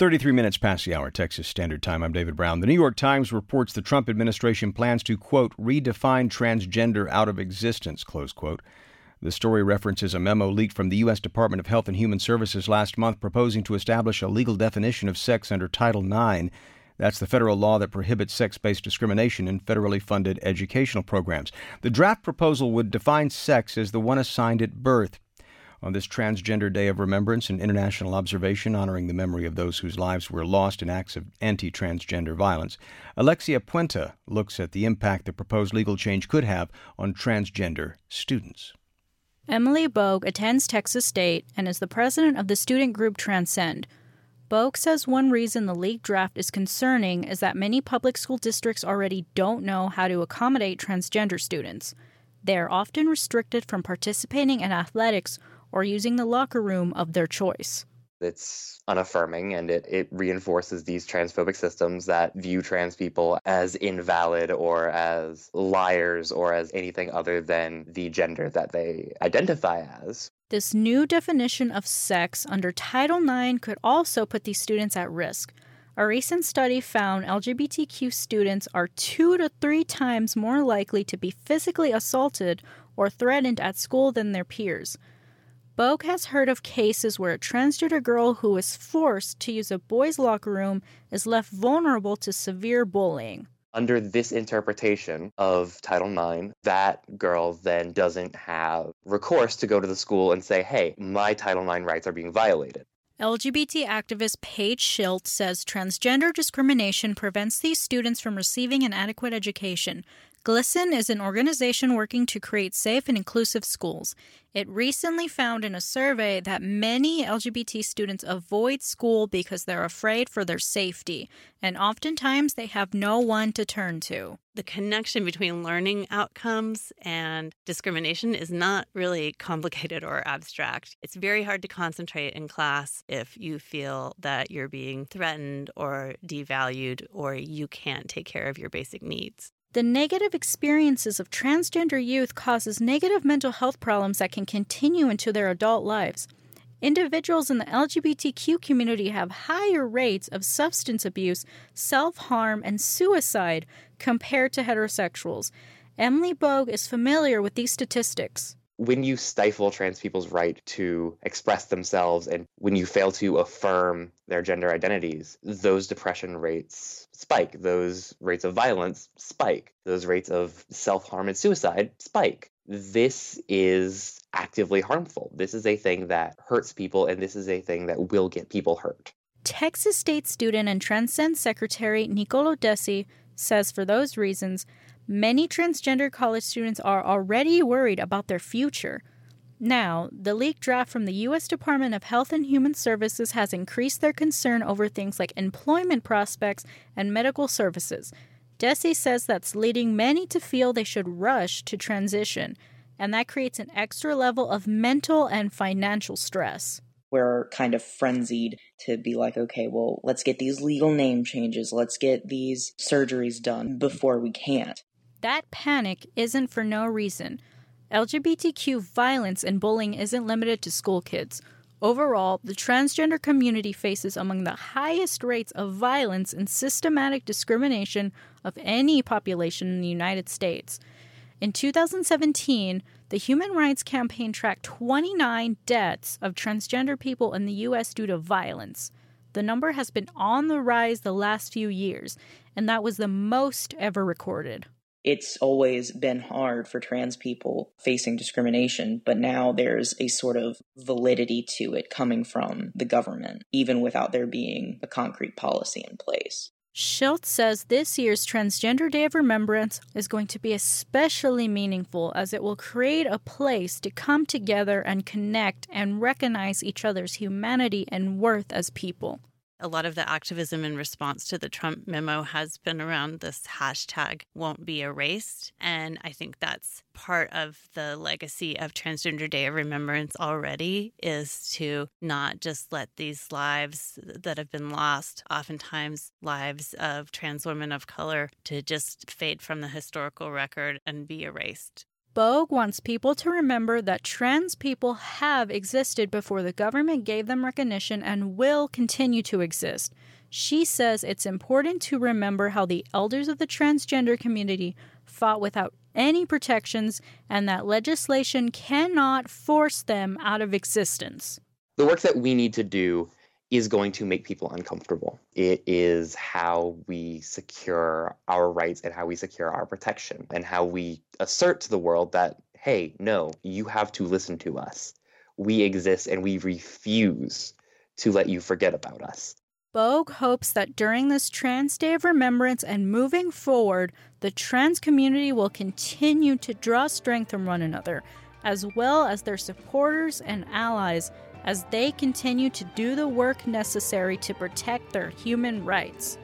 33 minutes past the hour, Texas Standard Time. I'm David Brown. The New York Times reports the Trump administration plans to, quote, redefine transgender out of existence, close quote. The story references a memo leaked from the U.S. Department of Health and Human Services last month proposing to establish a legal definition of sex under Title IX. That's the federal law that prohibits sex based discrimination in federally funded educational programs. The draft proposal would define sex as the one assigned at birth, on this Transgender Day of Remembrance and International Observation honoring the memory of those whose lives were lost in acts of anti transgender violence, Alexia Puente looks at the impact the proposed legal change could have on transgender students. Emily Bogue attends Texas State and is the president of the student group Transcend. Bogue says one reason the league draft is concerning is that many public school districts already don't know how to accommodate transgender students. They are often restricted from participating in athletics or using the locker room of their choice. It's unaffirming and it, it reinforces these transphobic systems that view trans people as invalid or as liars or as anything other than the gender that they identify as. This new definition of sex under Title IX could also put these students at risk. A recent study found LGBTQ students are two to three times more likely to be physically assaulted or threatened at school than their peers. Bogue has heard of cases where a transgender girl who is forced to use a boys' locker room is left vulnerable to severe bullying. Under this interpretation of Title IX, that girl then doesn't have recourse to go to the school and say, hey, my Title IX rights are being violated. LGBT activist Paige Schilt says transgender discrimination prevents these students from receiving an adequate education, GLSEN is an organization working to create safe and inclusive schools. It recently found in a survey that many LGBT students avoid school because they're afraid for their safety, and oftentimes they have no one to turn to. The connection between learning outcomes and discrimination is not really complicated or abstract. It's very hard to concentrate in class if you feel that you're being threatened or devalued or you can't take care of your basic needs. The negative experiences of transgender youth causes negative mental health problems that can continue into their adult lives. Individuals in the LGBTQ community have higher rates of substance abuse, self harm, and suicide compared to heterosexuals. Emily Bogue is familiar with these statistics when you stifle trans people's right to express themselves and when you fail to affirm their gender identities, those depression rates spike, those rates of violence spike, those rates of self harm and suicide spike. This is actively harmful. This is a thing that hurts people, and this is a thing that will get people hurt. Texas State student and Transcend Secretary Nicolo Desi says for those reasons, Many transgender college students are already worried about their future. Now, the leaked draft from the U.S. Department of Health and Human Services has increased their concern over things like employment prospects and medical services. Desi says that's leading many to feel they should rush to transition, and that creates an extra level of mental and financial stress we're kind of frenzied to be like, okay, well, let's get these legal name changes, let's get these surgeries done before we can't. That panic isn't for no reason. LGBTQ violence and bullying isn't limited to school kids. Overall, the transgender community faces among the highest rates of violence and systematic discrimination of any population in the United States. In 2017, the Human Rights Campaign tracked 29 deaths of transgender people in the U.S. due to violence. The number has been on the rise the last few years, and that was the most ever recorded it's always been hard for trans people facing discrimination, but now there's a sort of validity to it coming from the government, even without there being a concrete policy in place. Schilt says this year's Transgender Day of Remembrance is going to be especially meaningful as it will create a place to come together and connect and recognize each other's humanity and worth as people a lot of the activism in response to the Trump memo has been around this hashtag won't be erased. And I think that's part of the legacy of Transgender Day of Remembrance already is to not just let these lives that have been lost, oftentimes lives of trans women of color, to just fade from the historical record and be erased. Bogue wants people to remember that trans people have existed before the government gave them recognition and will continue to exist. She says it's important to remember how the elders of the transgender community fought without any protections and that legislation cannot force them out of existence. The work that we need to do is going to make people uncomfortable. It is how we secure our rights and how we secure our protection and how we assert to the world that, hey, no, you have to listen to us. We exist and we refuse to let you forget about us. Bogue hopes that during this Trans Day of Remembrance and moving forward, the trans community will continue to draw strength from one another, as well as their supporters and allies, as they continue to do the work necessary to protect their human rights.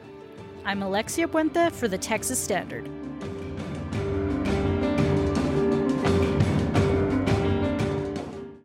I'm Alexia Puente for the Texas Standard.